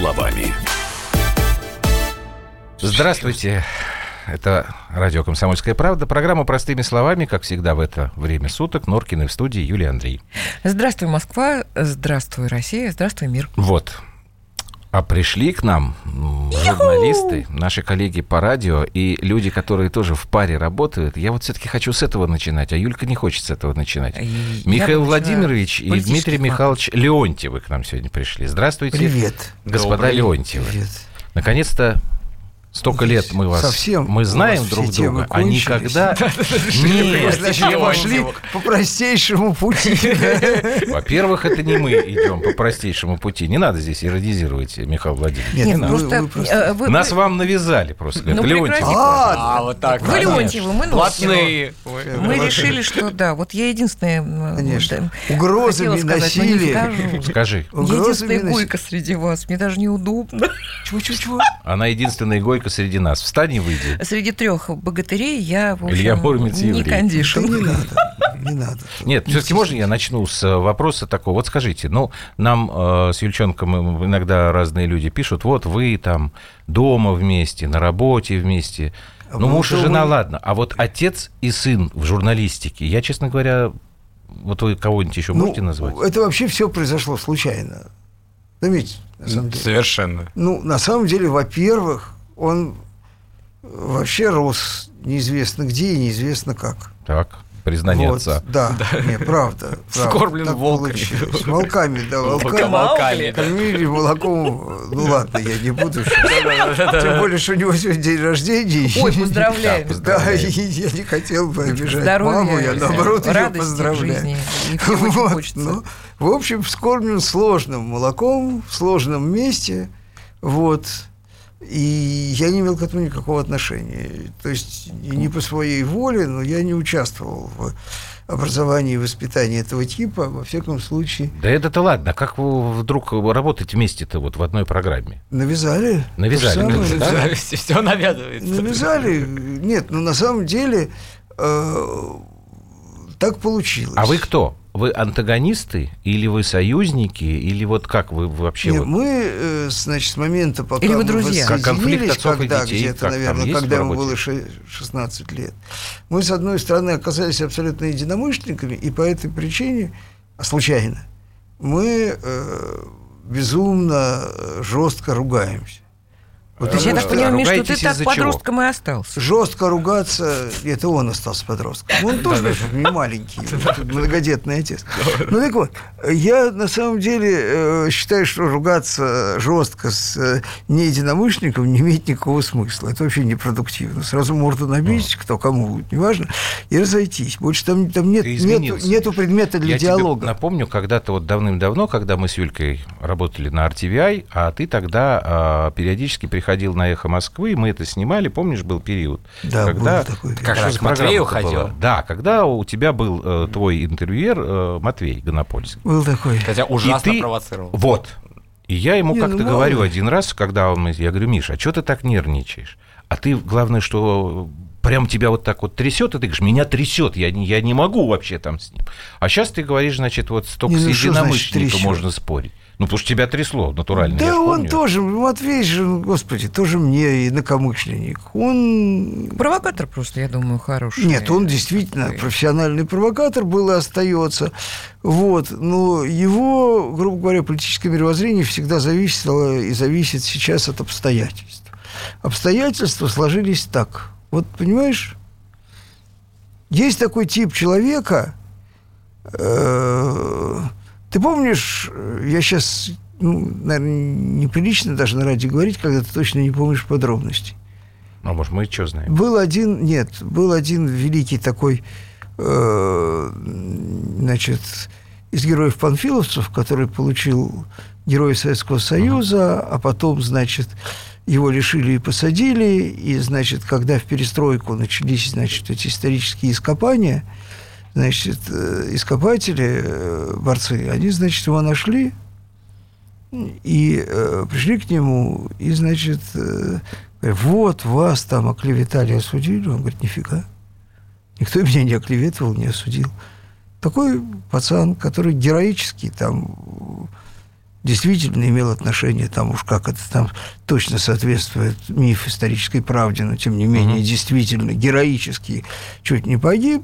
словами. Здравствуйте. Это радио «Комсомольская правда». Программа «Простыми словами», как всегда в это время суток. Норкины в студии Юлия Андрей. Здравствуй, Москва. Здравствуй, Россия. Здравствуй, мир. Вот. А пришли к нам журналисты, наши коллеги по радио и люди, которые тоже в паре работают. Я вот все-таки хочу с этого начинать, а Юлька не хочет с этого начинать. И Михаил я Владимирович и Дмитрий. Михайлович Леонтьевы к нам сегодня пришли. Здравствуйте. Привет. Господа Леонтьевы. Привет. Наконец-то столько лет мы вас Совсем мы знаем вас друг друга, а никогда мы пошли по простейшему пути. Во-первых, это не мы идем по простейшему пути. Не надо здесь иронизировать, Михаил Владимирович. Нет, Не вы- просто... э, вы- Нас вы- вам навязали просто. Ну, Леонтьев. А, А, вот так. Вы. Леонтьевы, мы. Носовы. Мы решили, что да, вот я единственная... м, Конечно. Угрозами, хотела сказать, но не насилием. скажу. Скажи, единственная гойка среди вас, мне даже неудобно. Чего-чего? она единственная гойка среди нас. Встань и выйди. Среди трех богатырей я, в общем, Илья Муромец не еврей. Да кондишн. не надо, не надо. Нет, все-таки можно я начну с э, вопроса такого. Вот скажите, ну, нам э, с Юльчонком иногда разные люди пишут, вот вы там дома вместе, на работе вместе. А Ну, вы муж и жена, не- ладно. А вот отец и сын в журналистике, я, честно говоря, вот вы кого-нибудь еще Ну, можете назвать? это вообще все произошло случайно. Заметьте, на самом деле. Совершенно. Ну, на самом деле, во-первых, он вообще рос неизвестно где и неизвестно как. Так, признание Вот, отца. Да, не, правда. правда, Скорблен так волками. получилось. Волками, да, волками. Волками, да. Кормили молоком, ну ладно, я не буду. Тем более, что у него сегодня день рождения. Ой, поздравляем. Да, Да, и я не хотел бы обижать Здоровья, маму, я наоборот ее поздравляю. Вот, ну, в общем, вскормлен сложным молоком, в сложном месте, вот, и я не имел к этому никакого отношения. То есть не по своей воле, но я не участвовал в образовании и воспитании этого типа, во всяком случае, Да это-то ладно. Как вы вдруг работаете вместе-то вот в одной программе? навязали. Навязали, самое. да? Все навязывается. Навязали. Нет, ну на самом деле э, так получилось. А вы кто? Вы антагонисты или вы союзники, или вот как вы вообще... Нет, вот- мы, э, значит, с момента, пока Или вы мы друзья? Как конфликт отцов и когда, детей, где-то, как там наверное, когда ему было ше- 16 лет, мы, с одной стороны, оказались абсолютно единомышленниками, и по этой причине, а случайно, мы э, безумно э, жестко ругаемся. То есть я так понимаю, Миш, что ты так из-за чего? подростком и остался. Жестко ругаться, это он остался подростком. Он тоже, не маленький, вот, многодетный отец. Ну так вот, я на самом деле э, считаю, что ругаться жестко с э, неединомышленником не имеет никакого смысла. Это вообще непродуктивно. Сразу морду набить, кто кому, неважно, и разойтись. Больше там, там нет, нету, предмета для Я тебе диалога. напомню, когда-то вот давным-давно, когда мы с Юлькой работали на RTVI, а ты тогда а, периодически приходил на «Эхо Москвы», мы это снимали, помнишь, был период? Да, когда... был такой период. Как раз Матвею программа-то была? ходил? Да, когда у тебя был э, твой интервьюер э, Матвей Гонопольский. Был такой. Хотя ужасно И ты- провоцировал. Вот. И я ему Не, как-то ну, говорю один раз, когда он, я говорю, Миша, а что ты так нервничаешь? А ты, главное, что прям тебя вот так вот трясет, и ты говоришь, меня трясет, я не, я не могу вообще там с ним. А сейчас ты говоришь, значит, вот столько Не, с ну значит единомышленником можно спорить. Ну, потому что тебя трясло натурально. Да он тоже, Матвей же, господи, тоже мне инакомышленник. Он Провокатор просто, я думаю, хороший. Нет, он действительно Такой. профессиональный провокатор был и остается. Вот. Но его, грубо говоря, политическое мировоззрение всегда зависело и зависит сейчас от обстоятельств. Обстоятельства сложились так. Вот, понимаешь, есть такой тип человека, э, ты помнишь, э, я сейчас, ну, наверное, неприлично даже на радио говорить, когда ты точно не помнишь подробностей. А может, мы что знаем? Был один, нет, был один великий такой, э, значит, из героев панфиловцев, который получил Героя Советского Союза, а потом, значит, его лишили и посадили, и, значит, когда в перестройку начались, значит, эти исторические ископания, значит, э, ископатели, э, борцы, они, значит, его нашли и э, пришли к нему, и, значит, э, говорят, вот вас там оклеветали, осудили. Он говорит, нифига. Никто меня не оклеветывал, не осудил. Такой пацан, который героически там действительно имел отношение, там уж как это там точно соответствует миф исторической правде, но тем не менее Мгм. действительно героически чуть не погиб.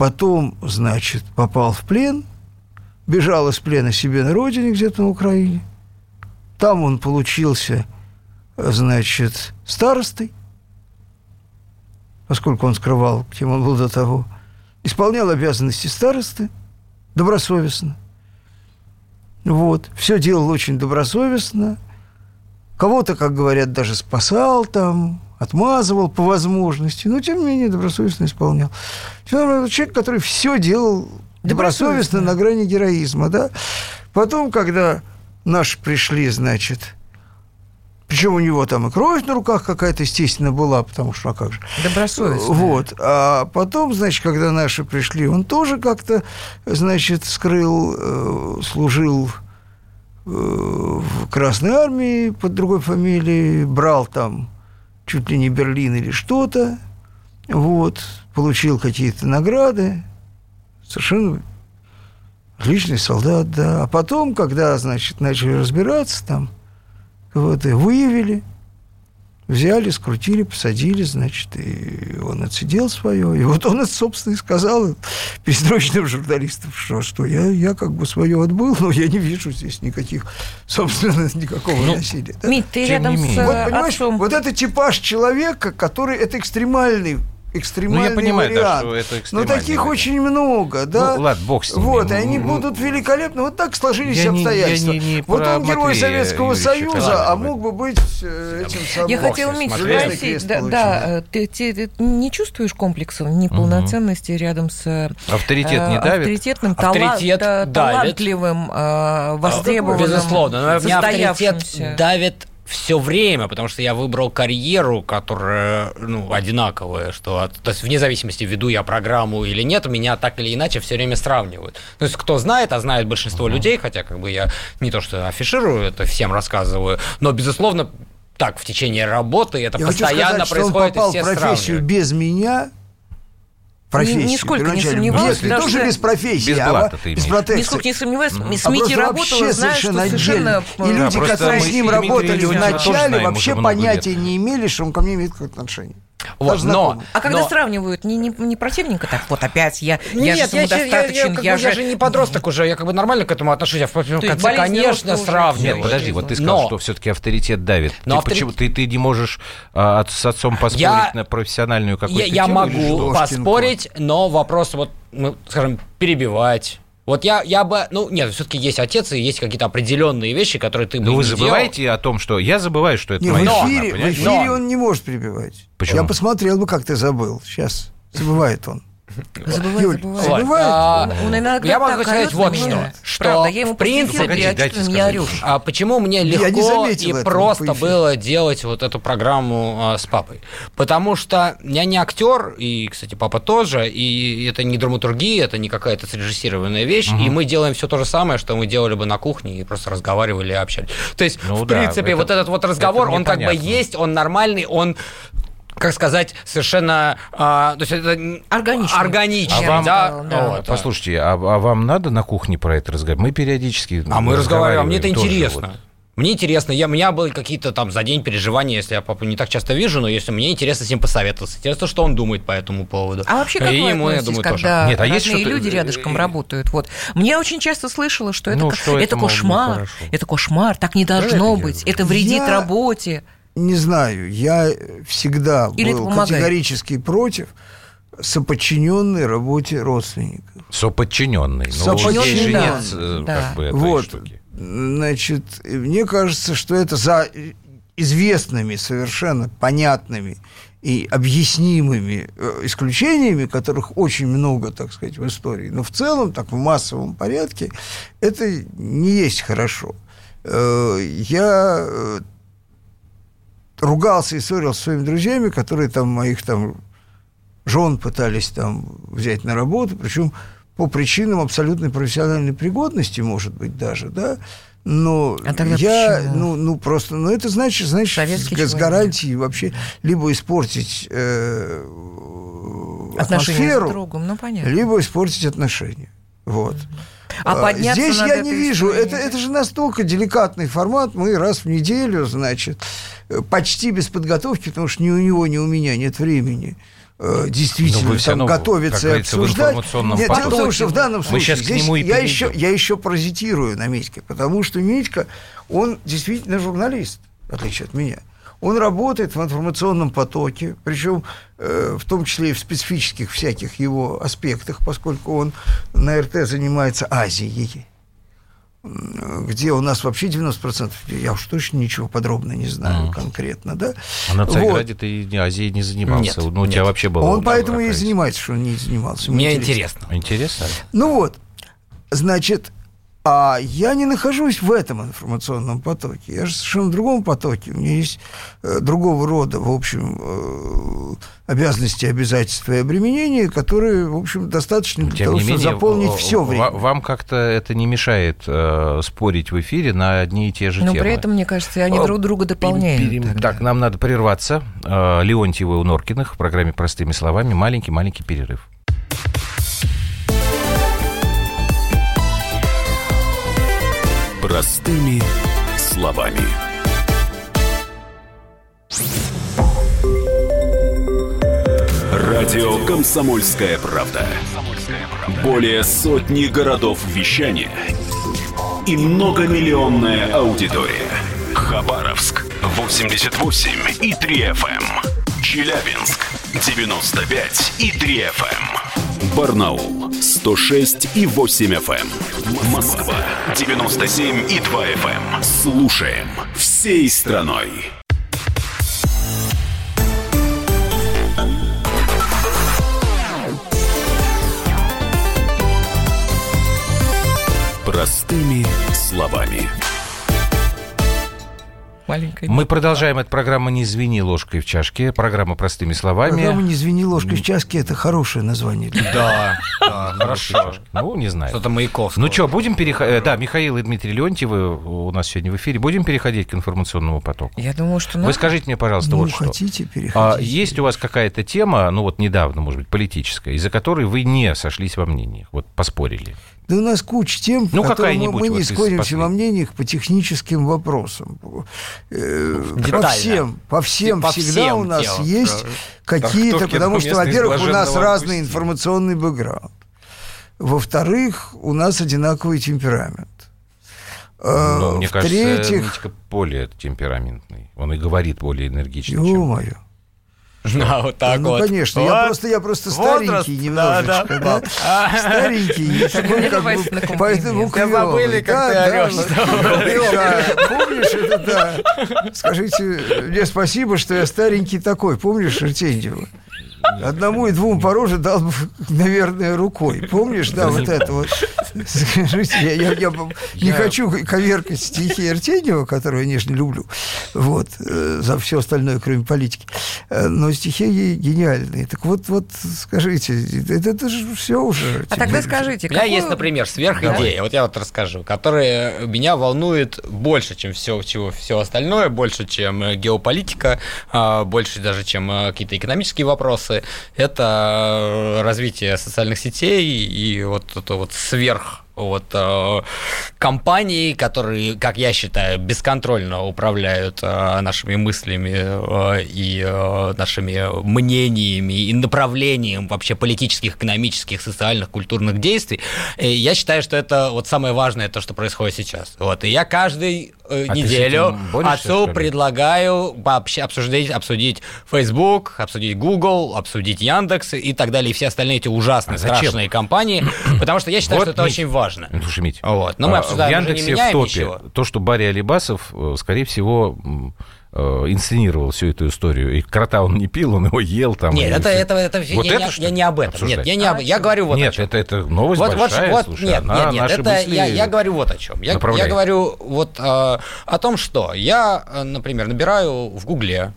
Потом, значит, попал в плен, бежал из плена себе на родине, где-то на Украине. Там он получился, значит, старостой, поскольку он скрывал, кем он был до того. Исполнял обязанности старосты добросовестно. Вот. Все делал очень добросовестно. Кого-то, как говорят, даже спасал там, отмазывал по возможности, но тем не менее добросовестно исполнял. Человек, который все делал добросовестно Добросовестно. на грани героизма, да. Потом, когда наши пришли, значит, причем у него там и кровь на руках какая-то, естественно, была, потому что, а как же, Добросовестно. вот. А потом, значит, когда наши пришли, он тоже как-то, значит, скрыл, э, служил э, в Красной Армии под другой фамилией, брал там чуть ли не Берлин или что-то, вот, получил какие-то награды, совершенно отличный солдат, да. А потом, когда, значит, начали разбираться там, вот, и выявили, Взяли, скрутили, посадили, значит, и он отсидел свое. И вот он, собственно, и сказал перестроечным журналистам, что, что я, я как бы свое отбыл, но я не вижу здесь никаких, собственно, никакого Ну, насилия. да. Мить, ты Тем рядом с. Вот, э, понимаешь, отцом. вот это типаж человека, который, это экстремальный экстремальный Ну, я понимаю, да, вариант. что это Но таких вариант. очень много, да. Ну, ладно, бог с ними. Вот, и они Ну, будут великолепны. Вот так сложились Я не- я обстоятельства. не- не вот он герой Матвея Советского Юрьевича Союза, Каланова. а мог бы быть э, этим самым... Я хотела смотрели. Железный спросить, да, да, ты, ты- ты не чувствуешь комплекса неполноценности рядом с э, Авторитет не давит? авторитетным, Авторитет да, давит. талантливым, э, востребованным, Безусловно, авторитет давит все время, потому что я выбрал карьеру, которая ну, одинаковая, что от- то есть вне зависимости, веду я программу или нет, меня так или иначе все время сравнивают. То есть кто знает, а знает большинство людей, хотя как бы я не то что афиширую, это всем рассказываю, но безусловно так в течение работы это Я хочу постоянно сказать, что он происходит, попал в профессию сравнивают. без меня. Профессию, нисколько не сомневалась, Без- даже- тоже без профессии, Без а блата ты без протекции. Нисколько не сомневаюсь, с А работала, знаю, что совершенно И люди, Да, которые с ним работали вначале, знаем вообще понятия не имели, что он ко мне имеет какое-то отношение. Вот, Даже но. А когда но- сравнивают, не, не, не противненько так, вот опять я, я Нет, же я, я, я, самодостаточен, как я, бы, я же не подросток уже, я как бы нормально к этому отношусь. Я в конце, конечно, сравниваю. Нет, подожди, вот ты сказал, Но- что все-таки авторитет давит. Но ты, авторит- почему, ты, ты не можешь а, от- с отцом поспорить Я- на профессиональную какую-то Я, я могу поспорить, но вопрос вот, ну, скажем, перебивать. Вот я, я бы, ну, нет, все-таки есть отец, и есть какие-то определенные вещи, которые ты бы Ну, вы забываете о том, что я забываю, что это Не, в моя жена, эфире, в понимаешь? эфире Но- он не может перебивать. Почему? Я посмотрел бы, как ты забыл. Сейчас забывает он. Забываю, Юль, забываю. Вот. Забывает. а, Он- он иногда я могу сказать вот что, что Правда, я ему в принципе, Погоди, я орешь. А почему мне легко и этого просто было делать вот эту программу а, с папой? Потому что я не актер, и, кстати, папа тоже, и это не драматургия, это не какая-то срежиссированная вещь, и мы делаем все то же самое, что мы делали бы на кухне и просто разговаривали и общались. То есть, Ну в да, принципе, это- вот этот вот разговор, он как бы понятно. есть, он нормальный, он как сказать, совершенно, а, то есть это Органичный. органичный, А вам- да, да, вот. Послушайте, а, а вам надо на кухне про это разговаривать? Мы периодически А мы разговариваем, а мне это тоже интересно. вот. Мне интересно, я, у меня были какие-то там за день переживания, если я папу не так часто вижу, но если мне интересно с ним посоветоваться, интересно, что он думает по этому поводу. А вообще, как И вы ему, я относитесь, думаю, тоже. когда Нет, а есть что-то- люди рядышком э, работают? Вот. Мне очень часто слышала, что это, Ну, ко- что это, это кошмар, это кошмар, так не должно это быть, я- это вредит Я- работе. Не знаю, я всегда Или был категорически против соподчиненной работе родственников. Соподчиненный. Ну, же да. нет э, Да. как бы этой Вот, штуки. значит, мне кажется, что это за известными, совершенно понятными и объяснимыми э, исключениями, которых очень много, так сказать, в истории, но в целом, так в массовом порядке, это не есть хорошо. Э, Я ругался и ссорился со своими друзьями, которые там моих там жен пытались там взять на работу, причем по причинам абсолютной профессиональной пригодности, может быть, даже, да, но А тогда я, почему? ну, ну, просто, ну, это значит, значит, Советский с, с человек. гарантией вообще либо испортить э, атмосферу, с другом, ну понятно. либо испортить отношения. Вот. А подняться Здесь я не вижу, это, это же настолько деликатный формат, мы раз в неделю, значит, почти без подготовки, потому что ни у него, ни у меня нет времени э, действительно там готовиться и обсуждать. Нет, дело в том, что в данном случае здесь я, еще, я еще паразитирую на Митьке, потому что Митька, он действительно журналист, в отличие от меня. Он работает в информационном потоке, причем э, в том числе и в специфических всяких его аспектах, поскольку он на РТ занимается Азией, где у нас вообще 90%, я уж точно ничего подробно не знаю Мгм. конкретно, да? А на Вот. Царьграде ты не- Азией не занимался. Нет, ну, у тебя нет. вообще было... Он поэтому и занимается, что он не занимался. Ему Мне интересно. Интересно. Ну вот, значит, а я не нахожусь в этом информационном потоке. Я же совершенно в другом потоке. У меня есть э, другого рода, в общем, э, обязанности, обязательства и обременения, которые, в общем, достаточно для Тем того, не чтобы менее, заполнить все время. Вам как-то это не мешает э, спорить в эфире на одни и те же Но темы. при этом, мне кажется, они друг друга дополняют. Пере- тогда. Так, нам надо прерваться. Э, Леонтьева у Норкиных в программе «Простыми словами». Маленький-маленький перерыв. Простыми словами. Радио «Комсомольская правда». Более сотни городов вещания и многомиллионная аудитория. Хабаровск 88 и 3 FM. Челябинск 95 и 3 FM. Барнаул 106 и 8 FM. Москва 97 и 2 FM. Слушаем всей страной. Простыми словами. Маленькая Мы продолжаем. Это программа «Не звени ложкой в чашке». Программа «Простыми словами». Программа «Не звени ложкой в чашке» – это хорошее название. Да, да, хорошо. Ну, не знаю. Что-то Маяковского. Ну что, будем переходить... Да, Михаил и Дмитрий Леонтьевы у нас сегодня в эфире. Будем переходить к информационному потоку? Я думаю, что... Вы скажите мне, пожалуйста, Ну, вот что. хотите, переходите. А есть у вас какая-то тема, ну вот недавно, может быть, политическая, из-за которой вы не сошлись во мнениях, вот поспорили? Да у нас куча тем, Ну, по которым мы, мы вот не сходимся во мнениях по техническим вопросам. Э, по Детально. всем, по всем По всегда всем у нас делам, есть да. какие-то, потому что, во-первых, у нас разный Августина. информационный бэкграунд. Во-вторых, у нас одинаковый темперамент. Э, Ну, мне кажется, В-третьих, Митька более темпераментный. Он и говорит более энергично, чем... Да, вот так ну, вот. конечно, я Вот. просто, я просто Возраст, старенький немножечко, да, да, старенький, не такой, как бы, поэтому Да клёвый. забыли, как Да, ты да, да, Помнишь, это да. Скажите мне спасибо, что я старенький такой, помнишь Артеньева? Одному и двум по роже дал бы, наверное, рукой. Помнишь, да, вот это вот. Скажите, я, я- я не хочу коверкать стихи Артеньева, которые я нежно люблю, вот, э, за все остальное, кроме политики. Э, Но стихи гениальные. Так вот, вот, скажите, это, это же все уже. А тогда скажите, У меня какую- есть, например, сверхидея, вот я вот расскажу, которая меня волнует больше, чем все, чего, все остальное, больше, чем э, геополитика, а, больше даже, чем какие-то экономические вопросы. Это э, развитие социальных сетей и вот это вот сверх вот э, компании, которые, как я считаю, бесконтрольно управляют э, нашими мыслями э, и э, нашими мнениями и направлением вообще политических, экономических, социальных, культурных действий. И я считаю, что это вот самое важное, то, что происходит сейчас. Вот. И я каждую э, А неделю борешься, отцу предлагаю вообще обсудить, обсудить Facebook, обсудить Google, обсудить Яндекс и так далее, и все остальные эти ужасные, А зачем? страшные компании, потому что я считаю, Вот, что это очень важно. Ну, Слушай, Мить, Вот. Но мы а, обсуждаем, в уже не Яндексе меняем в топе ничего. то, что Барри Алибасов, э, скорее всего, инсценировал всю эту историю. И крота он не пил, он его ел там. Нет, это, это, это, Вот я, это, я ли, не об этом. обсуждать? Нет, я не об, я говорю вот о Нет, чем. это, это новость вот, большая, вот, слушай, нет, она нет, нет, это я, я говорю вот о чем. Я, я говорю вот э, о том, что я, э, например, набираю в Гугле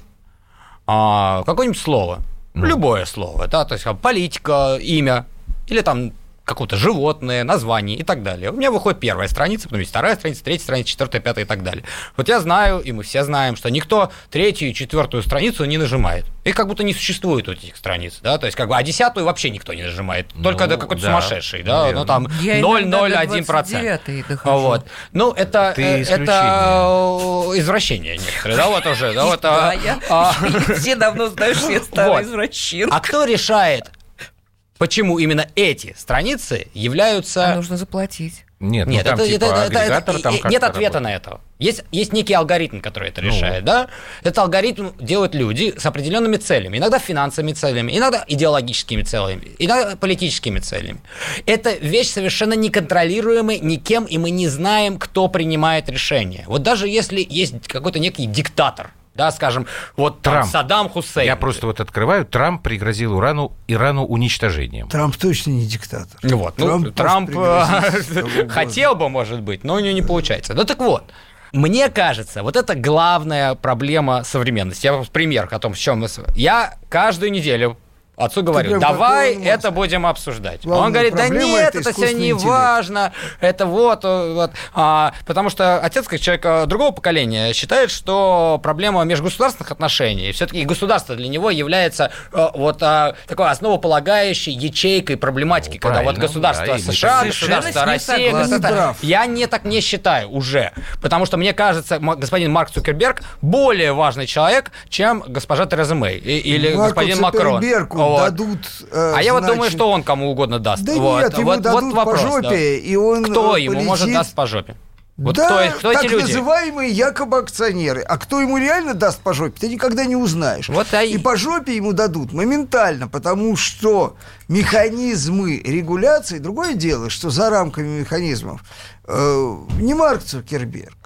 а, какое-нибудь слово, Ну. любое слово, да, то есть а, политика, имя, или там какое-то животное, название и так далее. У меня выходит первая страница, потом есть вторая страница, третья страница, четвертая, пятая и так далее. Вот я знаю, и мы все знаем, что никто третью и четвертую страницу не нажимает. Их как будто не существует этих страниц, да, то есть как бы, а десятую вообще никто не нажимает, только Ну, да, какой-то да, сумасшедший, да, верно. ну там Я иногда до 0,01%. 29-й дохожу. Вот. Ну, это, Ты э, это извращение некоторые, да, вот уже, да, вот. Да, я а, все давно знаю, что я старый Вот. извращенец. А кто решает, почему именно эти страницы А являются... нужно заплатить. Нет, Нет, ну, там это, типа это- это- это- там нет ответа работает. на это. Есть, есть некий алгоритм, который это Ну. решает, да? Этот алгоритм делают люди с определенными целями. Иногда финансовыми целями, иногда идеологическими целями, иногда политическими целями. Это вещь совершенно неконтролируемая никем, и мы не знаем, кто принимает решение. Вот даже если есть какой-то некий диктатор, да, скажем, вот там Трамп. Саддам Хусейн. Я просто вот открываю, Трамп пригрозил Ирану, Ирану уничтожением. Трамп точно не диктатор. Вот, ну, Трамп Трамп, э, пригрозить кого угодно. хотел бы, может быть, но у него не получается. Ну так вот, мне кажется, вот это главная проблема современности. Я вам пример о том, в чем мы... с- Я каждую неделю отцу говорю, прям давай это будем обсуждать. Главная Он говорит, да нет, это это все не интеллект». важно, это вот, э, вот. А, потому что отец, как человек э, другого поколения, считает, что проблема межгосударственных отношений, все-таки государство для него является э, вот а, такой основополагающей ячейкой проблематики, Ну, когда вот государство да, США, государство Россия, государство- я не так не считаю уже, потому что мне кажется, господин Марк Цукерберг более важный человек, чем госпожа Тереза Мэй или Марку господин Макрон. Вот. дадут... э, А я вот думаю, что он кому угодно даст. Да Вот. нет, ему вот, дадут вот вопрос, по жопе, да. и он Кто э, ему может даст по жопе? Вот да, кто, кто так эти люди? называемые якобы акционеры. А кто ему реально даст по жопе, ты никогда не узнаешь. Вот а и- И по жопе ему дадут моментально, потому что механизмы регуляции, другое дело, что за рамками механизмов э, не Марк Цукерберг,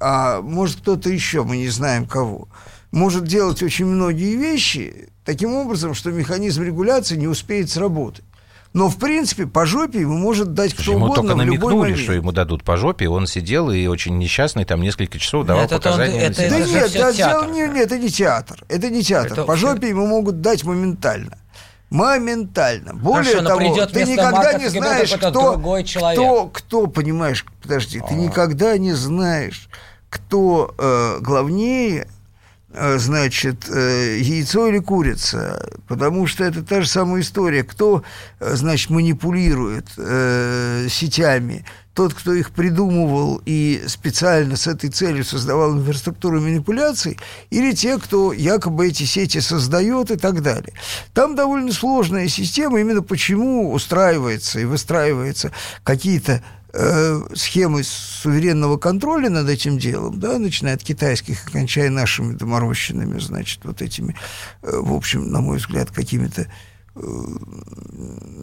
а может кто-то еще, мы не знаем кого, может делать очень многие вещи таким образом, что механизм регуляции не успеет сработать. Но, в принципе, по жопе ему может дать кто Ему угодно только в любой момент. что ему дадут по жопе, он сидел и очень несчастный, там несколько часов давал Нет, это он- показания. это- на Да это же нет, да, театр. не- нет, это не театр. Это не театр. Это По жопе ему могут дать моментально. Моментально. Более Хорошо, того, ты никогда Марка не знаешь, кто, другой человек. кто, кто, понимаешь, подожди, ты никогда не знаешь, кто э, главнее, значит, э, яйцо или курица, потому что это та же самая история, кто, э, значит, манипулирует э, сетями, тот, кто их придумывал и специально с этой целью создавал инфраструктуру манипуляций, или те, кто якобы эти сети создает и так далее. Там довольно сложная система, именно почему устраивается и выстраивается какие-то э, схемы суверенного контроля над этим делом, да, начиная от китайских кончая нашими доморощенными, значит, вот этими, э, в общем, на мой взгляд, какими-то э,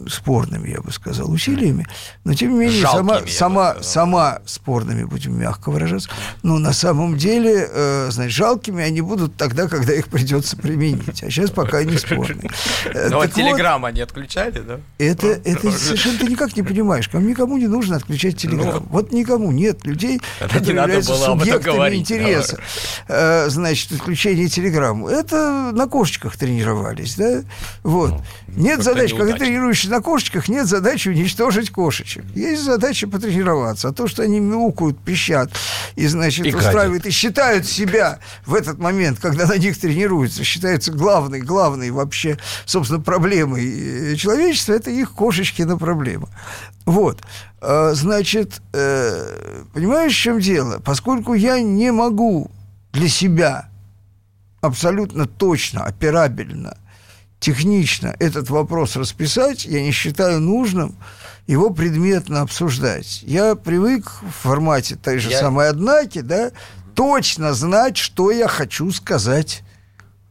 спорными, я бы сказал, усилиями, но тем не менее Жалкими, сама, сама, сама спорными, будем мягко выражаться, но на самом деле, э, значит, жалкими они будут тогда, когда их придется применить, а сейчас пока они спорные. Э, Ну, вот так вот, телеграмм они отключали, да? это, это совершенно ты никак не понимаешь. Кому никому не нужно отключать телеграм. вот никому нет людей, Ну, которые являются субъектами интереса. Э, значит, отключение телеграмм. Это на кошечках тренировались, да? Вот. Нет задачи, когда тренируешься на кошечках, нет задачи уничтожить кошечек. Есть задача потренироваться. А то, что они мяукают, пищат и, значит, И устраивают и считают себя в этот момент, когда на них тренируются, считаются главной, главной вообще, собственно, проблемой э, человечества, это их кошечкина проблема. Вот. А, Значит, э, понимаешь, в чем дело? Поскольку я не могу для себя абсолютно точно, операбельно, технично этот вопрос расписать, я не считаю нужным его предметно обсуждать. Я привык в формате той же Я- самой однаки, да, точно знать, что я хочу сказать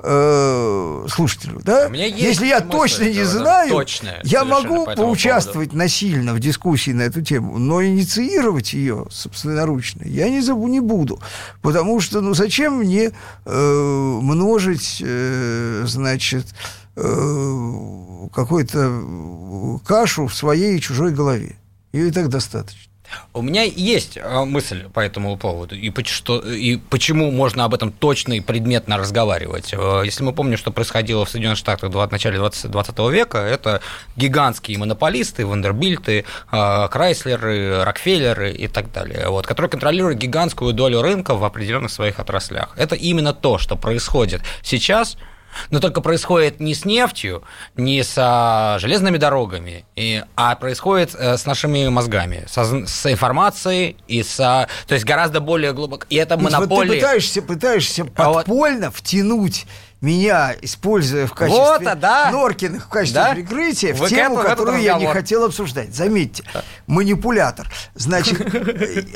э, слушателю, да? Если я точно не знаю, точная я могу по поучаствовать насильно в дискуссии на эту тему, но инициировать ее собственноручно я не забу не буду, потому что ну зачем мне э, множить, э, значит, э, какую-то кашу в своей и чужой голове? Ее и так достаточно. У меня есть э, мысль по этому поводу, и, что, и почему можно об этом точно и предметно разговаривать. Э, если мы помним, что происходило в Соединенных Штатах в начале 20, 20 века, это гигантские монополисты, Вандербильты, э, Крайслеры, Рокфеллеры и так далее, вот, которые контролируют гигантскую долю рынка в определенных своих отраслях. Это именно то, что происходит сейчас – но только происходит не с нефтью, не с а, железными дорогами, и, а происходит а, с нашими мозгами, со, с информацией и с... А, то есть гораздо более глубоко. И это монополия... Вот ты пытаешься, пытаешься подпольно вот... втянуть меня, используя в качестве вот, а, да. Норкиных в качестве да? прикрытия, Вы в тему, этому, которую я не хотел обсуждать. Заметьте, манипулятор. Значит,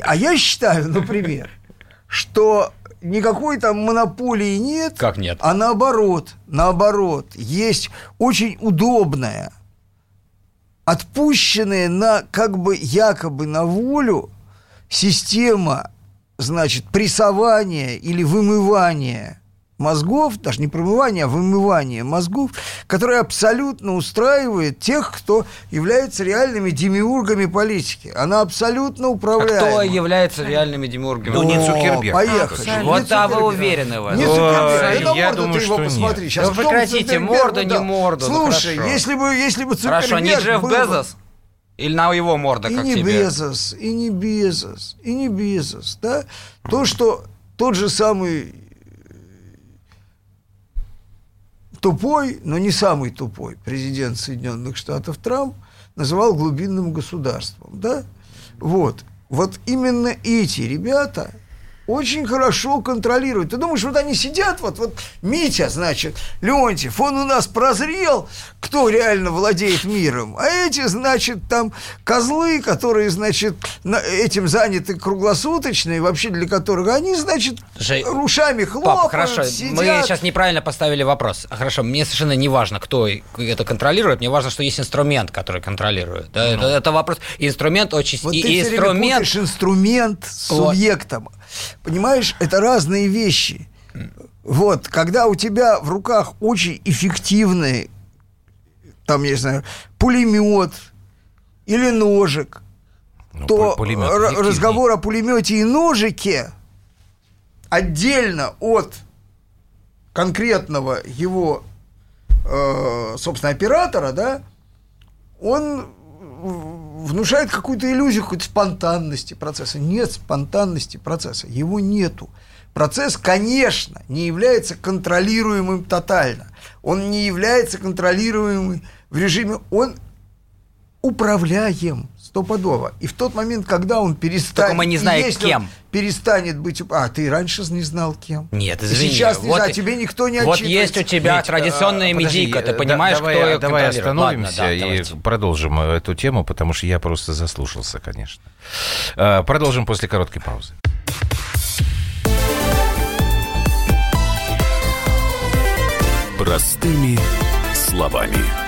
а я считаю, например, что никакой там монополии нет. Как нет? А наоборот, наоборот, есть очень удобная, отпущенная на как бы якобы на волю система, значит, прессования или вымывания мозгов, даже не промывание, а вымывание мозгов, которое абсолютно устраивает тех, кто является реальными демиургами политики. Она абсолютно управляет. А кто является реальными демиургами? Ну, не Цукерберг. Поехали. Вот а вы уверены в этом. Не Цукерберг. Это я думаю, ты его посмотри. Сейчас да прекратите, морда не морда. Ну, Слушай, ну, если бы, если бы Цукерберг Хорошо, не Джефф был... Безос? Или на его морда, и как не тебе? Безос, и не Безос, и не Безос, да? То, что тот же самый тупой, но не самый тупой президент Соединенных Штатов Трамп называл глубинным государством, да? Вот. Вот именно эти ребята очень хорошо контролируют. Ты думаешь, вот они сидят, вот, вот Митя, значит, Леонтьев, он у нас прозрел, кто реально владеет миром, а эти, значит, там козлы, которые, значит, этим заняты круглосуточно, и вообще для которых они, значит, Слушай, рушами хлопают, Пап, хорошо, сидят. мы сейчас неправильно поставили вопрос. Хорошо, мне совершенно не важно, кто это контролирует, мне важно, что есть инструмент, который контролирует. Да? Ну. Это, это вопрос. Инструмент очень... Вот и, ты инструмент... инструмент с субъектом. Понимаешь, это разные вещи. Вот, когда у тебя в руках очень эффективный, там, я не знаю, пулемет или ножик, ну, то разговор о пулемете и ножике отдельно от конкретного его, э, собственно, оператора, да, он внушает какую-то иллюзию какой-то спонтанности процесса. Нет спонтанности процесса, его нету. Процесс, конечно, не является контролируемым тотально. Он не является контролируемым в режиме, он управляем стопудово. И в тот момент, когда он перестанет... Только мы не знаем, кем. перестанет быть... А, ты раньше не знал, кем. Нет, извини. И сейчас не вот, знаю, тебе никто не Вот есть у тебя Ведь, традиционная а, медийка, ты понимаешь, давай, кто ее Давай остановимся Ладно, да, и давайте. продолжим эту тему, потому что я просто заслушался, конечно. А, продолжим после короткой паузы. Простыми словами.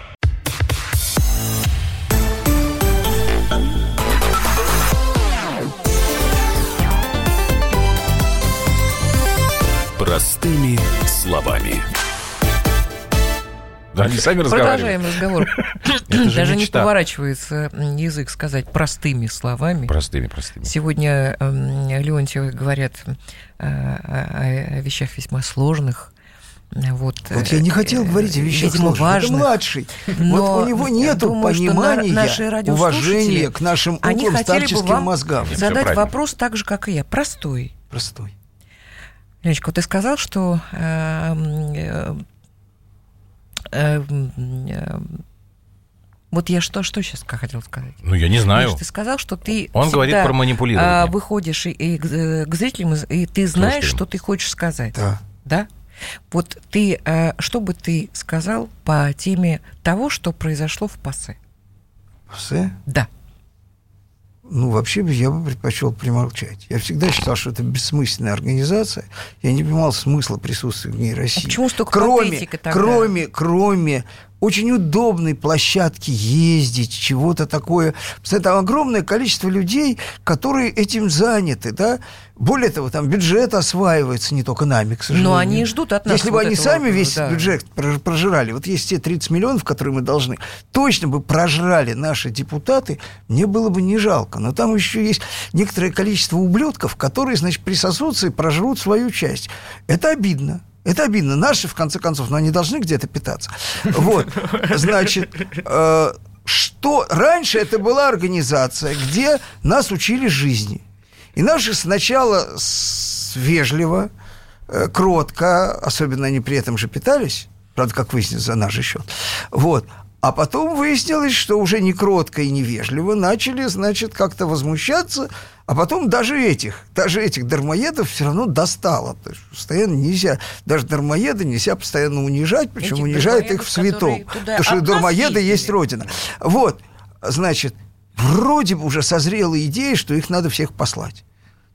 Простыми словами. Да, они сами Продолжаем разговор. Даже не поворачивается язык сказать простыми словами. Простыми, простыми. Сегодня э, Леонтьевы говорят э, о, вещах весьма сложных. Вот, вот я не хотел говорить о вещах видимо, сложных. Важных, Это младший. Но вот у него нет понимания, наши уважения к нашим углым старческим мозгам. задать вопрос так же, как и я. Простой. Простой. Ленечка, вот ты сказал, что э, э, э, вот я что, что сейчас хотел сказать? Ну, я не знаю. Ты сказал, что ты Он говорит про манипулирование. выходишь и, и к, к зрителям, и ты знаешь, Слушаем. что ты хочешь сказать. Да. Да? Вот ты, что бы ты сказал по теме того, что произошло в ПАСЕ? ПАСЕ? Да. Ну, вообще бы я бы предпочел примолчать. Я всегда считал, что это бессмысленная организация. Я не понимал смысла присутствия в ней России. А почему столько кроме, тогда? кроме, кроме очень удобной площадки ездить, чего-то такое. Там огромное количество людей, которые этим заняты, да. Более того, там бюджет осваивается не только нами, к сожалению. Но они ждут от нас Если вот бы они этого, сами весь да. бюджет прож- прожирали, вот есть те 30 миллионов, которые мы должны, точно бы прожрали наши депутаты, мне было бы не жалко. Но там еще есть некоторое количество ублюдков, которые, значит, присосутся и прожрут свою часть. Это обидно. Это обидно. Наши, в конце концов, но они должны где-то питаться. Вот. Значит, э, что... Раньше это была организация, где нас учили жизни. И наши сначала вежливо, э, кротко, особенно они при этом же питались, правда, как выяснилось, за наш счет. Вот. А потом выяснилось, что уже не кротко и невежливо начали, значит, как-то возмущаться, а потом даже этих, даже этих дармоедов все равно достало. То есть постоянно нельзя, даже дармоеда нельзя постоянно унижать, причем Этих унижают их в святом. Потому что ездили. есть родина. Вот, значит, вроде бы уже созрела идея, что их надо всех послать.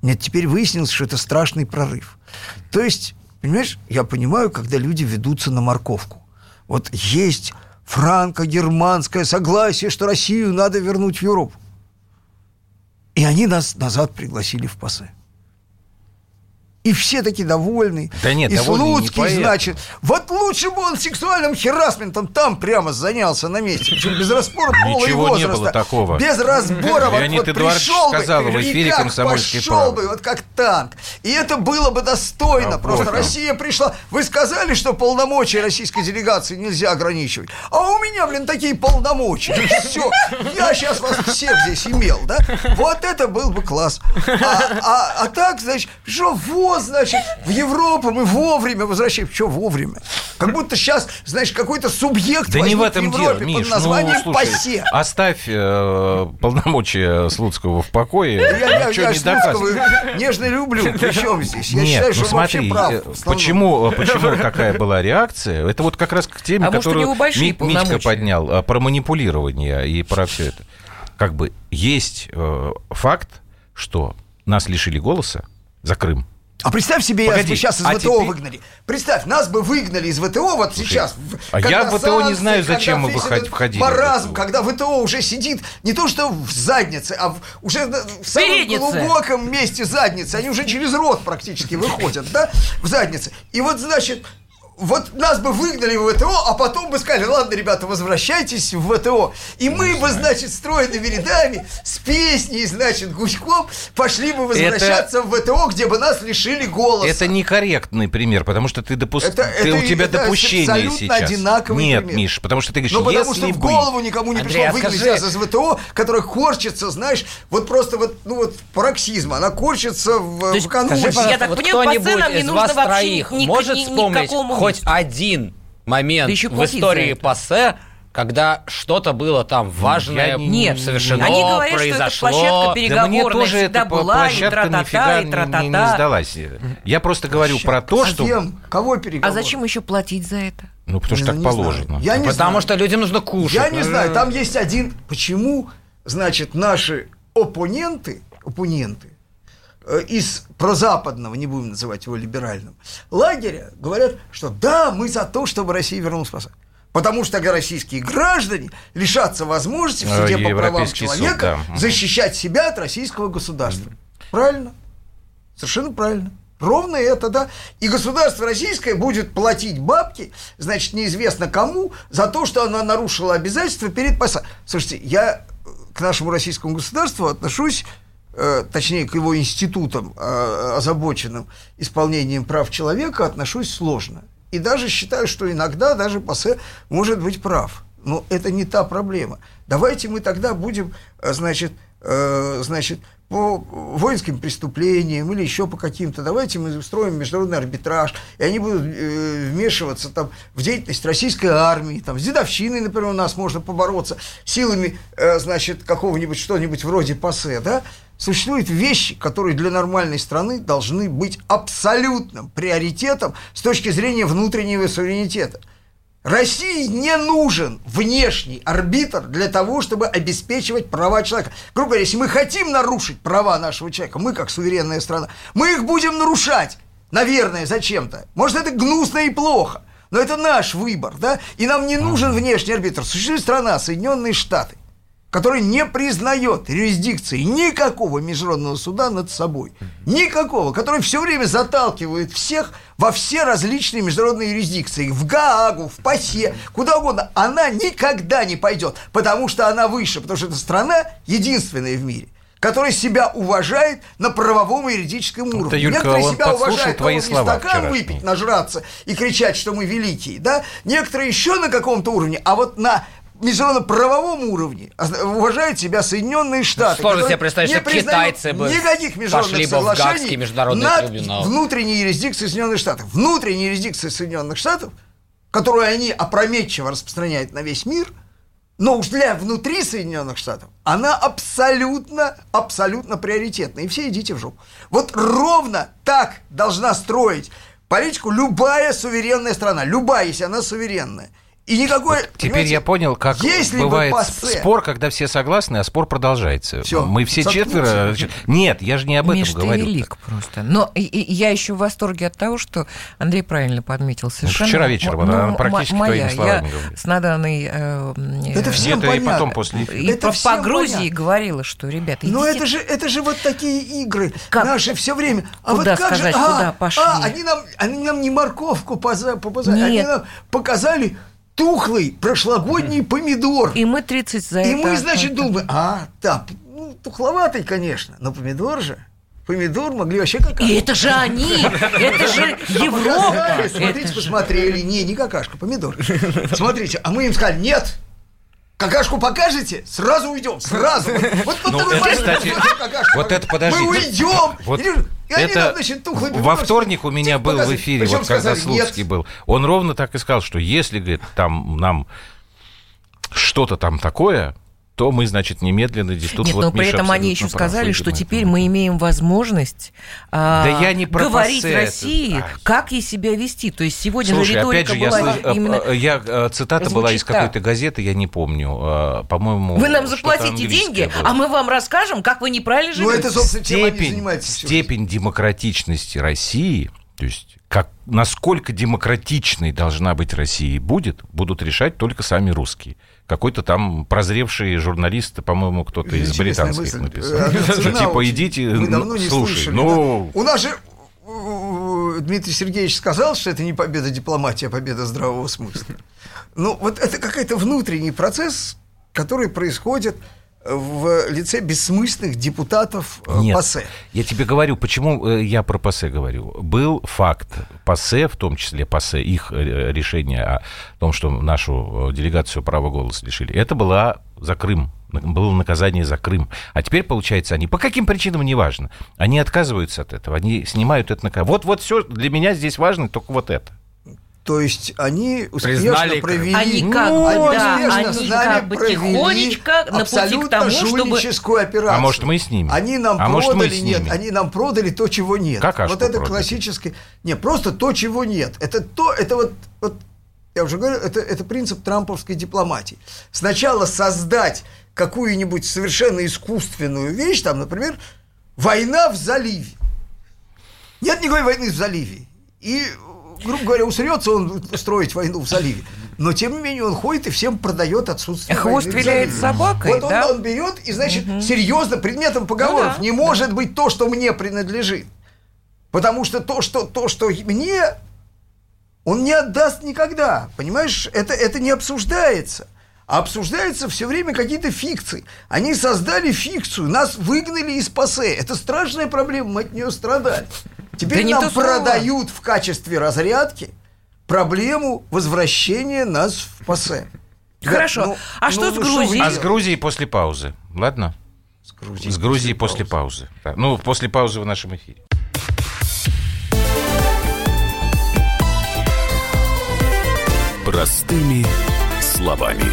Нет, теперь выяснилось, что это страшный прорыв. То есть, понимаешь, я понимаю, когда люди ведутся на морковку. Вот есть франко-германское согласие, что Россию надо вернуть в Европу. И они нас назад пригласили в ПАСЕ. И все такие довольны. Да нет, и не Слуцкий, значит, вот лучше бы он сексуальным херасментом там прямо занялся на месте. Причем без разбора пола и Ничего не возраста. было такого. Без разбора. вот- Леонид вот Эдуардович пришел бы сказал в и эфире как «Комсомольской пошел правды». бы, вот как танк. И это было бы достойно. А Просто вот. Россия пришла. Вы сказали, что полномочия российской делегации нельзя ограничивать. А у меня, блин, такие полномочия. Все. Я сейчас вас всех здесь имел, да? Вот это был бы класс. А, а- а так, значит, что вот, значит, в Европу мы вовремя возвращаемся. Что вовремя? Как будто сейчас, знаешь, какой-то субъект Да не в этом дело, Европе Миш. под названием ну, слушай, ПАСЕ. оставь э, полномочия Слуцкого в покое. Я, я, я не Слуцкого нежно люблю. Причем здесь? Я Нет, считаю, ну что он смотри, вообще прав. э, в основном. почему, почему такая была реакция? Это вот как раз к теме, А может, которую Ми- Митька поднял, а, про манипулирование и про все это. Как бы есть э, факт, что нас лишили голоса за Крым. А представь себе, Погоди, бы сейчас из а ВТО теперь- выгнали. Представь, нас бы выгнали из ВТО вот сейчас. в- а когда я в ВТО не знаю, зачем мы весь выход- этот входили в Маразм, ВТО. когда ВТО уже сидит не то что в заднице, а в- уже в самом Переднице. глубоком месте задницы. Они уже через рот практически выходят, да, в заднице. И вот, значит, вот нас бы выгнали в ВТО, а потом бы сказали, ладно, ребята, возвращайтесь в ВТО. И мы бы, значит, стройными рядами, с песней, значит, гуськом, пошли бы возвращаться в ВТО, где бы нас лишили голоса. Это некорректный пример, потому что ты допуск... Это- ты, это- у тебя это допущение абсолютно сейчас. одинаковый Нет, пример. Миш, потому что ты говоришь, Ну, потому если что в голову никому не Андрей, пришло выгнать нас из ВТО, которая корчится, знаешь, вот просто вот, ну вот пароксизм, она корчится в, То есть, в Пожалуйста, Я так вот понимаю, по ценам не нужно вообще троих ни- может ни- вспомнить никакому хоть один момент Да еще в истории. ПАСЕ, когда что-то было там важное, я не- Нет, совершено, они говорят, что это произошло. площадка Да мне тоже эта была, и площадка тра-та-та, нифига и не, тра-та-та. не- не сдалась. Я просто говорю про то, А что... кем? Кого переговоры? А зачем еще платить за это? Ну, потому что Ну, так не положено. знаю. Я не Потому знаю. что людям нужно кушать. Я не Ну, знаю, там есть один... Почему, значит, наши оппоненты, оппоненты из прозападного, не будем называть его либеральным, лагеря говорят, что да, мы за то, чтобы Россия вернулась в ПАСЕ. Потому что российские граждане лишатся возможности в Э, суде по правам Европейский суд, человека да. Защищать себя от российского государства. Правильно? Совершенно правильно. Ровно это, да. И государство российское будет платить бабки, значит, неизвестно кому, за то, что она нарушила обязательства перед ПАСА. Слушайте, я э, к нашему российскому государству отношусь, э, точнее, к его институтам, э, озабоченным исполнением прав человека, отношусь сложно. И даже считаю, что иногда даже ПАСЕ может быть прав. Но это не та проблема. Давайте мы тогда будем, э, значит, э, значит, по воинским преступлениям или еще по каким-то. Давайте мы устроим международный арбитраж, и они будут э, вмешиваться там, в деятельность российской армии. Там, с дедовщиной, например, у нас можно побороться силами, э, значит, какого-нибудь что-нибудь вроде ПАСЕ, да? Существуют вещи, которые для нормальной страны должны быть абсолютным приоритетом с точки зрения внутреннего суверенитета. России не нужен внешний арбитр для того, чтобы обеспечивать права человека. Грубо говоря, если мы хотим нарушить права нашего человека, мы как суверенная страна, мы их будем нарушать, наверное, зачем-то. Может, это гнусно и плохо, но это наш выбор, да? И нам не нужен внешний арбитр. Существует страна, Соединенные Штаты который не признает юрисдикции никакого международного суда над собой. Никакого, который все время заталкивает всех во все различные международные юрисдикции. В Гаагу, в ПАСЕ, куда угодно. Она никогда не пойдет, потому что она выше, потому что эта страна единственная в мире которая себя уважает на правовом и юридическом уровне. Это, Юлька, Некоторые себя уважают, твои слова стакан вчерашние. выпить, нажраться и кричать, что мы великие, да? Некоторые еще на каком-то уровне, а вот на международно-правовом уровне уважают себя Соединенные Штаты. Сложно себе представить, что китайцы бы никаких международных пошли бы международный над трибунал. внутренней юрисдикции Соединенных Штатов. Внутренняя юрисдикция Соединенных Штатов, которую они опрометчиво распространяют на весь мир, но уж для внутри Соединенных Штатов она абсолютно, абсолютно приоритетна. И все идите в жопу. Вот ровно так должна строить политику любая суверенная страна. Любая, если она суверенная – и никакой... Вот теперь я понял, как если бывает пассе... спор, когда все согласны, а спор продолжается. Все, Мы все четверо... Нет, я же не об этом Миш, говорю. Ты велик просто. Но и, и, я еще в восторге от того, что Андрей правильно подметил совершенно. Ну, вчера вечером, ну, она практически моя, твоими я с Наданой... Э, это всем Нет, понятно. И потом после... И это по, по Грузии понятно. говорила, что, ребята, идите... Но это же, это же вот такие игры как? наши все время. А куда вот как сказать, же... куда а, пошли? А, они, нам, они нам не морковку поза, они нам показали тухлый прошлогодний помидор. И мы 30 за И это. И мы, значит, думаем, а, да, ну, тухловатый, конечно, но помидор же. Помидор могли вообще какашку. И это же они, это же Европа. Смотрите, посмотрели, не, не какашка, помидор. Смотрите, а мы им сказали, нет, Какашку покажете? Сразу уйдем, сразу. Вот, вот, ну, это, кстати, вот это подожди. Мы уйдем. Вот это нам, значит, тухлый во вторник у меня был в эфире, Причем вот когда Слуцкий нет. был. Он ровно так и сказал, что если, говорит, там нам что-то там такое, то мы, значит, немедленно здесь тут Нет, вот но при этом они еще сказали, что теперь мы имеем возможность а, да я не про говорить России, это... как ей себя вести. То есть сегодня Слушай, опять же, была я, слыш... именно... Э, я э, цитата была из какой-то газеты, я не помню, э, по-моему. Вы нам заплатите деньги, было. а мы вам расскажем, как вы неправильно живете. Ну это собственно степень, степень демократичности России, то есть как, насколько демократичной должна быть Россия и будет, будут решать только сами русские какой-то там прозревший журналист, по-моему, кто-то из британских мысль. написал. Что типа идите, слушай, ну... У нас же Дмитрий Сергеевич сказал, что это не победа дипломатии, а победа здравого смысла. Ну, вот это какой-то внутренний процесс, который происходит в лице бессмысленных депутатов э, Нет, ПАСЕ. Я тебе говорю, почему э, я про ПАСЕ говорю. Был факт ПАСЕ, в том числе ПАСЕ, их э, решение о том, что нашу делегацию права голоса лишили. Это была за Крым было наказание за Крым. А теперь, получается, они по каким причинам, неважно, они отказываются от этого, они снимают это наказание. Вот, вот все для меня здесь важно только вот это. То есть они успешно Признали, провели... Они как ну, да, они как бы тихонечко на пути к тому, чтобы... операцию. А может, мы с ними? Они нам а продали, может, нет, они нам продали то, чего нет. Какашку вот это продали. классическое... Не, просто то, чего нет. Это то, это вот, вот я уже говорю, это, это принцип трамповской дипломатии. Сначала создать какую-нибудь совершенно искусственную вещь, там, например, война в заливе. Нет никакой войны в заливе. И грубо говоря, усрется он строить войну в заливе. Но, тем не менее, он ходит и всем продает отсутствие Хвост войны виляет собакой, Вот да? он, он берет и, значит, угу. серьезно, предметом поговоров ну, да, не может да. быть то, что мне принадлежит. Потому что то, что, то, что мне, он не отдаст никогда. Понимаешь, это, это не обсуждается. А обсуждаются все время какие-то фикции. Они создали фикцию, нас выгнали из ПАСЕ. Это страшная проблема, мы от нее страдали. Теперь да нам продают в качестве разрядки проблему возвращения нас в ПАСЕ. Хорошо. Да, ну, а ну, что с Грузией? А с Грузией после паузы. Ладно? С Грузией, с Грузией после, после паузы. паузы. Да. Ну, после паузы в нашем эфире. Простыми словами.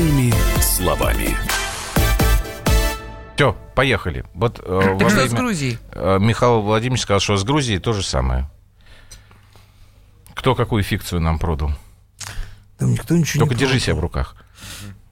Простыми словами. Все, поехали. Вот э, Так во что время- с Грузией? э, Михаил Владимирович сказал, что с Грузией то же самое. Кто какую фикцию нам продал? Там никто ничего Только не держи пробовал. себя в руках.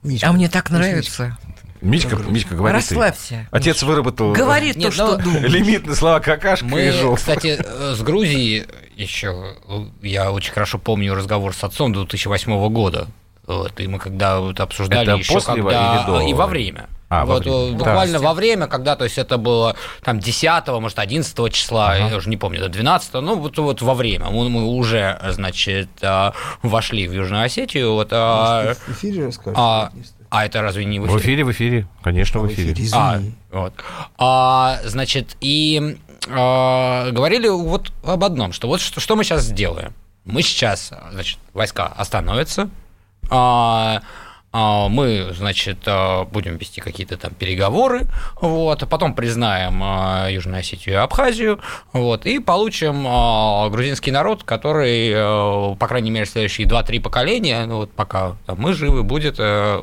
Митька, А мне так нравится. Митька, Митька говорит. ты. Расслабься. Отец выработал э, Говори то, Нет, что ну, думаешь. лимит на слова какашка и Мы, жопа. кстати, э, с Грузией еще, я очень хорошо помню разговор с отцом 2008 года. Вот, и мы когда вот обсуждали Это еще после когда... или до? И во время. А, во вот, время. э, Да. Буквально во время, когда, то есть это было там 10 может, 11 числа, Ага. я уже не помню, до 12 ну вот, вот во время. Мы, мы уже, значит, э, вошли в Южную Осетию. Вот, а, Может, в эфире расскажешь? а, а это разве не в В эфире, в эфире. Конечно, в В эфире, эфире. а, вот. А, значит, и а, говорили вот об одном, что вот что, что мы сейчас сделаем. Мы сейчас, значит, войска остановятся, а, а, мы, значит, а, будем вести какие-то там переговоры, вот, а потом признаем а, Южную Осетию и Абхазию, вот, и получим грузинский народ, который, а, по крайней мере, следующие 2-3 поколения, ну вот пока там мы живы, будет э,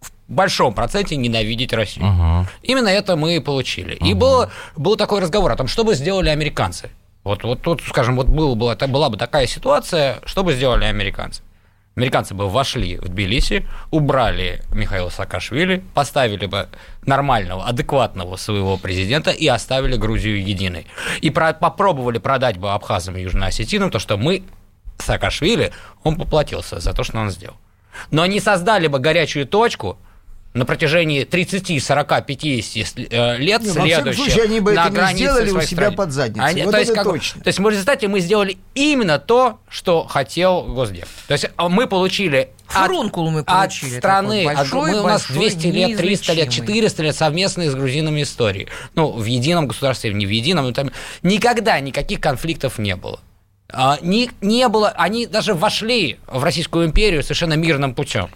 в большом проценте ненавидеть Россию. Мгм. Именно это мы и получили. И был, был такой разговор о том, что бы сделали американцы. Вот, вот тут, скажем, вот было, была, была бы такая ситуация, что бы сделали американцы. Американцы бы вошли в Тбилиси, убрали Михаила Саакашвили, поставили бы нормального, адекватного своего президента и оставили Грузию единой. И про- попробовали продать бы абхазам и южноосетинам то, что мы, Саакашвили, он поплатился за то, что он сделал. Но они создали бы горячую точку на протяжении 30, 40, 50 э, лет Не, следующих они бы на это не границе сделали у себя страны. под задницей. Вот то, есть, как точно. то есть в результате мы сделали именно то, что хотел Госдеп. То есть мы получили от- Фурункул мы от получили. страны, такой от- большой, мы- у нас большой, 200 лет, 300 лет, неизлечимый. 400 лет совместной с грузинами истории. Ну, в едином государстве, не в едином, но там никогда никаких конфликтов не было. А, не, не было, они даже вошли в Российскую империю совершенно мирным путем.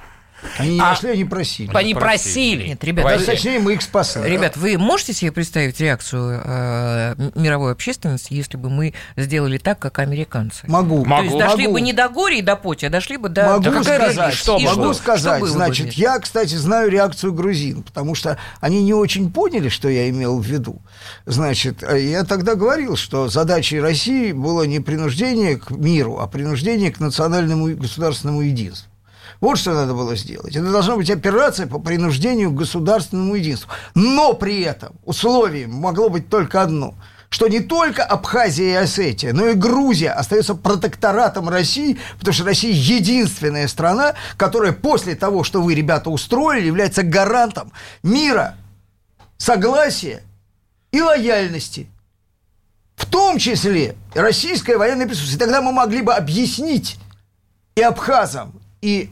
Они не а- нашли, они просили. Они просили. Нет, ребята, войти. Даже точнее, мы их спасли. Ребят, вы можете себе представить реакцию э, мировой общественности, если бы мы сделали так, как американцы? Могу. Могу. То есть дошли Могу. бы не до горя и до поти, а дошли бы до... Могу какой сказать, что И могу что? сказать, Что значит, я, кстати, знаю реакцию грузин, потому что они не очень поняли, что я имел в виду. Значит, э, я тогда говорил, что задачей России было не принуждение к миру, а принуждение к национальному и государственному единству. Вот что надо было сделать. Это должна быть операция по принуждению к государственному единству. Но при этом условием могло быть только одно – что не только Абхазия и Осетия, но и Грузия остается протекторатом России, потому что Россия единственная страна, которая после того, что вы, ребята, устроили, является гарантом мира, согласия и лояльности. В том числе российское военное присутствие. Тогда мы могли бы объяснить и абхазам, и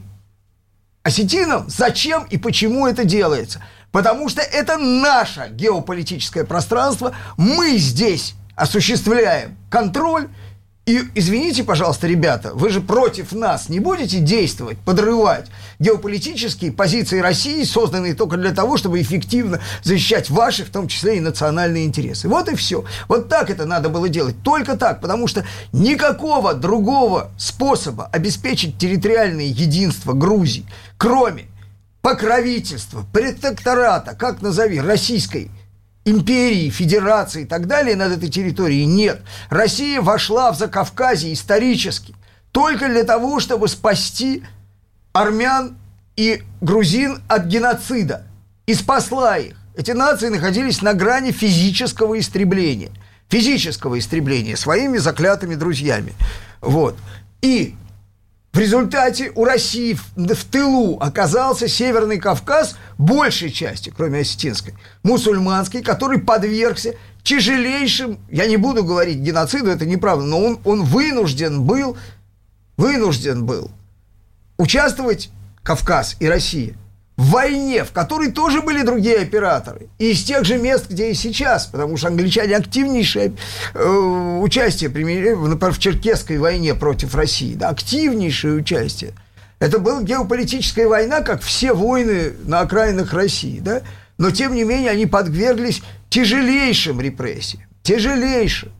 осетинам, зачем и почему это делается. Потому что это наше геополитическое пространство. Мы здесь осуществляем контроль. И извините, пожалуйста, ребята, вы же против нас не будете действовать, подрывать геополитические позиции России, созданные только для того, чтобы эффективно защищать ваши, в том числе и национальные интересы. Вот и все. Вот так это надо было делать. Только так, потому что никакого другого способа обеспечить территориальное единство Грузии, кроме покровительства, протектората, как назови, российской империи, федерации и так далее над этой территорией нет. Россия вошла в Закавказье исторически только для того, чтобы спасти армян и грузин от геноцида. И спасла их. Эти нации находились на грани физического истребления. Физического истребления своими заклятыми друзьями. Вот. И в результате у России в, в тылу оказался Северный Кавказ, большей части, кроме осетинской, мусульманский, который подвергся тяжелейшим, я не буду говорить геноциду, это неправда, но он, он вынужден был, вынужден был участвовать Кавказ и Россия в войне, в которой тоже были другие операторы, из тех же мест, где и сейчас, потому что англичане активнейшее э, участие применили, например, в Черкесской войне против России, да, активнейшее участие. Это была геополитическая война, как все войны на окраинах России, да, но тем не менее они подверглись тяжелейшим репрессиям, тяжелейшим.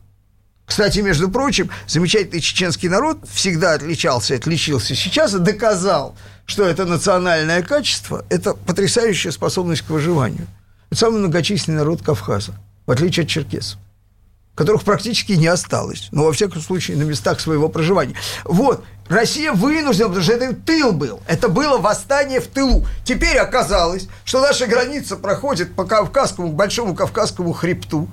Кстати, между прочим, замечательный чеченский народ всегда отличался, отличился сейчас доказал, что это национальное качество, это потрясающая способность к выживанию. Это самый многочисленный народ Кавказа, в отличие от черкесов которых практически не осталось. Но, во всяком случае, на местах своего проживания. Вот. Россия вынуждена, потому что это тыл был. Это было восстание в тылу. Теперь оказалось, что наша граница проходит по Кавказскому, Большому Кавказскому хребту.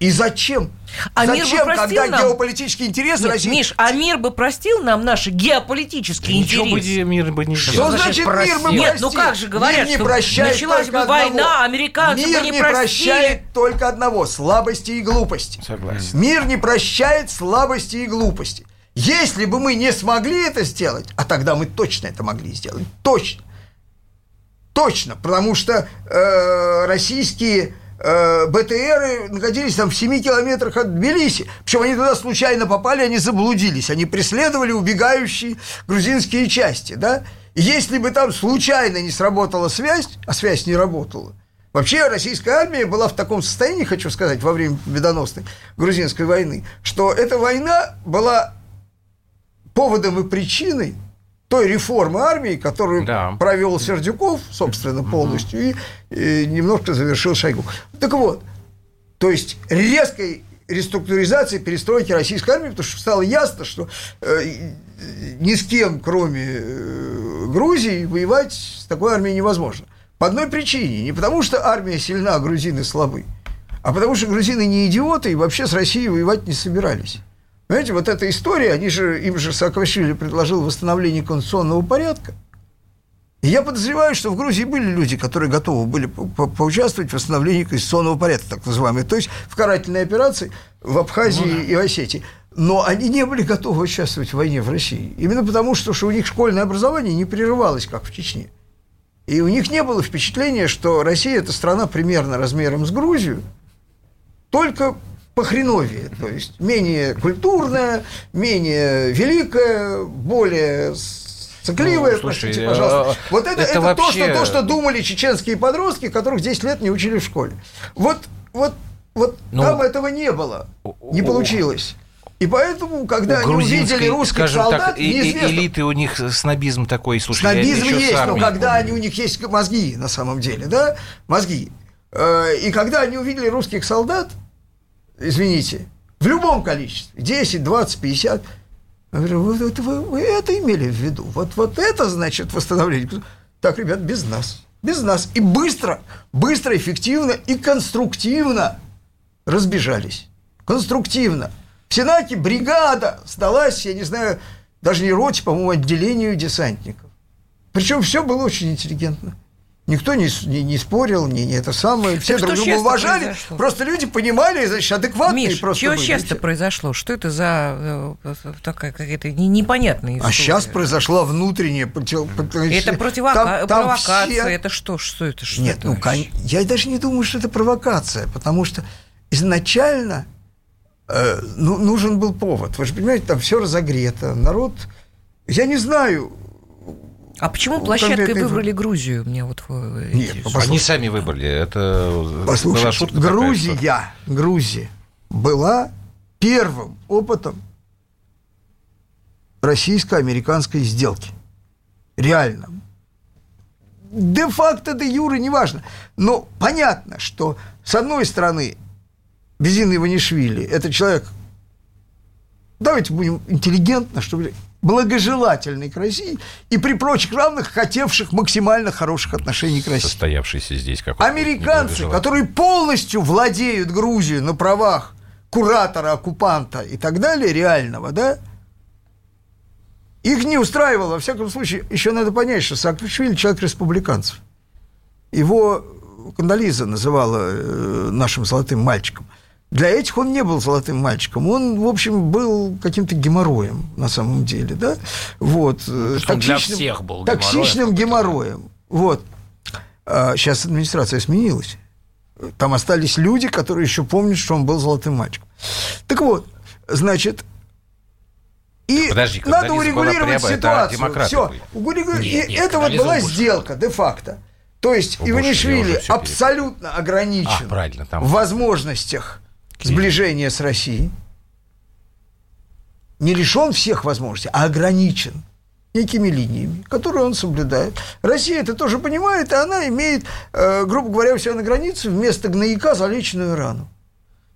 И зачем? А зачем, мир бы простил когда нам... геополитические интересы Нет, России... Миш, а мир бы простил нам наши геополитические Ничего интересы? бы мир бы не Что сделал. значит значит мир бы простил? Нет, ну простил? как же говорят, Мир не что прощает началась только бы война, одного. американцы бы Мир не не простили. прощает только одного – слабости и глупости. Согласен. Мир не прощает слабости и глупости. Если бы мы не смогли это сделать, а тогда мы точно это могли сделать, точно, точно, потому что э, российские э, БТРы находились там в 7 километрах от Тбилиси. Причем они туда случайно попали, они заблудились. Они преследовали убегающие грузинские части, да? Если бы там случайно не сработала связь, а связь не работала, Вообще российская армия была в таком состоянии, хочу сказать, во время победоносной грузинской войны, что эта война была поводом и причиной той реформы армии, которую Да. провел Сердюков, собственно, полностью, и, и немножко завершил Шойгу. Так вот, то есть резкой реструктуризации, перестройки российской армии, потому что стало ясно, что э, ни с кем, кроме э, Грузии, воевать с такой армией невозможно. По одной причине. Не потому, что армия сильна, а грузины слабы, а потому что грузины не идиоты и вообще с Россией воевать не собирались. Понимаете, вот эта история, они же, им же Саакашвили предложил восстановление конституционного порядка. И я подозреваю, что в Грузии были люди, которые готовы были по- по- поучаствовать в восстановлении конституционного порядка, так называемой, то есть в карательной операции в Абхазии и в Осетии. Но они не были готовы участвовать в войне в России. Именно потому, что, что у них школьное образование не прерывалось, как в Чечне. И у них не было впечатления, что Россия – это страна примерно размером с Грузию, только по хреновее, то есть менее культурная, менее великая, более сцикливая, Ну, слушай, простите, пожалуйста. Вот это, это это, то, вообще- что, то, что думали чеченские подростки, которых 10 лет не учили в школе. Вот, вот, вот Ну, там этого не было, не получилось. И поэтому, когда они увидели русских солдат, так, неизвестно, элиты у них снобизм такой, слушай, Снобизм есть, но когда они, у них есть мозги, на самом деле, да, мозги. Э, И когда они увидели русских солдат, извините, в любом количестве, 10, 20, 50, я говорю, это, вы- вы это имели в виду? Вот, вот это значит восстановление. Так, ребят, без нас. Без нас. И быстро, быстро, эффективно и конструктивно разбежались. Конструктивно. В Сенаке бригада сдалась, я не знаю, даже не роте, по-моему, отделению десантников. Причем все было очень интеллигентно. Никто не, не, не спорил, не, не это самое. Все что друг друга уважали. произошло? Просто люди понимали, значит, адекватные Миш, просто чего были. часто произошло? Что это за э, такая какая-то не- непонятная история? А сейчас произошла внутренняя против- Это противока... там- там провокация, все- это что? Что это? Что Нет, это ну, кон- я даже не думаю, что это провокация, потому что изначально э, ну, нужен был повод. Вы же понимаете, там все разогрето, народ... Я не знаю... А почему ну, площадкой выбрали Грузию? Мне вот э, Нет. Послушайте. Они сами выбрали. Это была Послушайте, шутка такая, Грузия, что- Грузия была первым опытом российско-американской сделки. Реально. Де-факто, де юре, неважно. Но понятно, что с одной стороны Безин Иванишвили – это человек, давайте будем интеллигентно, чтобы благожелательный к России и при прочих равных хотевших максимально хороших отношений к России. состоявшийся здесь какой-то Американцы, которые полностью владеют Грузией на правах куратора, оккупанта и так далее, реального, да, их не устраивало. Во всяком случае, еще надо понять, что Саакашвили человек республиканцев. Его Кандализа называла э, нашим золотым мальчиком. Для этих он не был золотым мальчиком. Он, в общем, был каким-то геморроем на самом деле, да? Вот. э, что он для всех был Токсичным геморроем. геморроем. Вот. А сейчас администрация сменилась. Там остались люди, которые еще помнят, что он был золотым мальчиком. Так вот, значит, и Подожди, надо урегулировать это ситуацию. демократы Все. были. Нет, и нет, это вот была сделка де-факто. То есть Иванишвили абсолютно ограничен А, правильно, там- в возможностях сближения с Россией. Не лишен всех возможностей, а ограничен некими линиями, которые он соблюдает. Россия это тоже понимает, и она имеет, э, грубо говоря, у себя на границе вместо гнояка залеченную рану.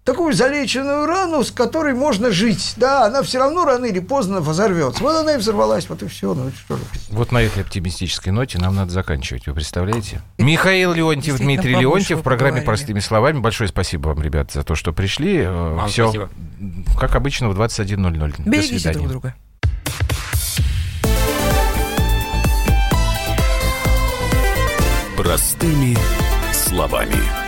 Такую залеченную рану, с которой можно жить. Да, она все равно рано или поздно взорвется. Вот она и взорвалась, вот и все. Ну, что же. Вот на этой оптимистической ноте нам надо заканчивать, вы представляете? Михаил Леонтьев, Дмитрий Леонтьев в программе поговорили. «Простыми словами». Большое спасибо вам, ребят, за то, что пришли. Вам Все, спасибо. как обычно, в 21.00. До Берегите свидания. друг друга. Простыми словами.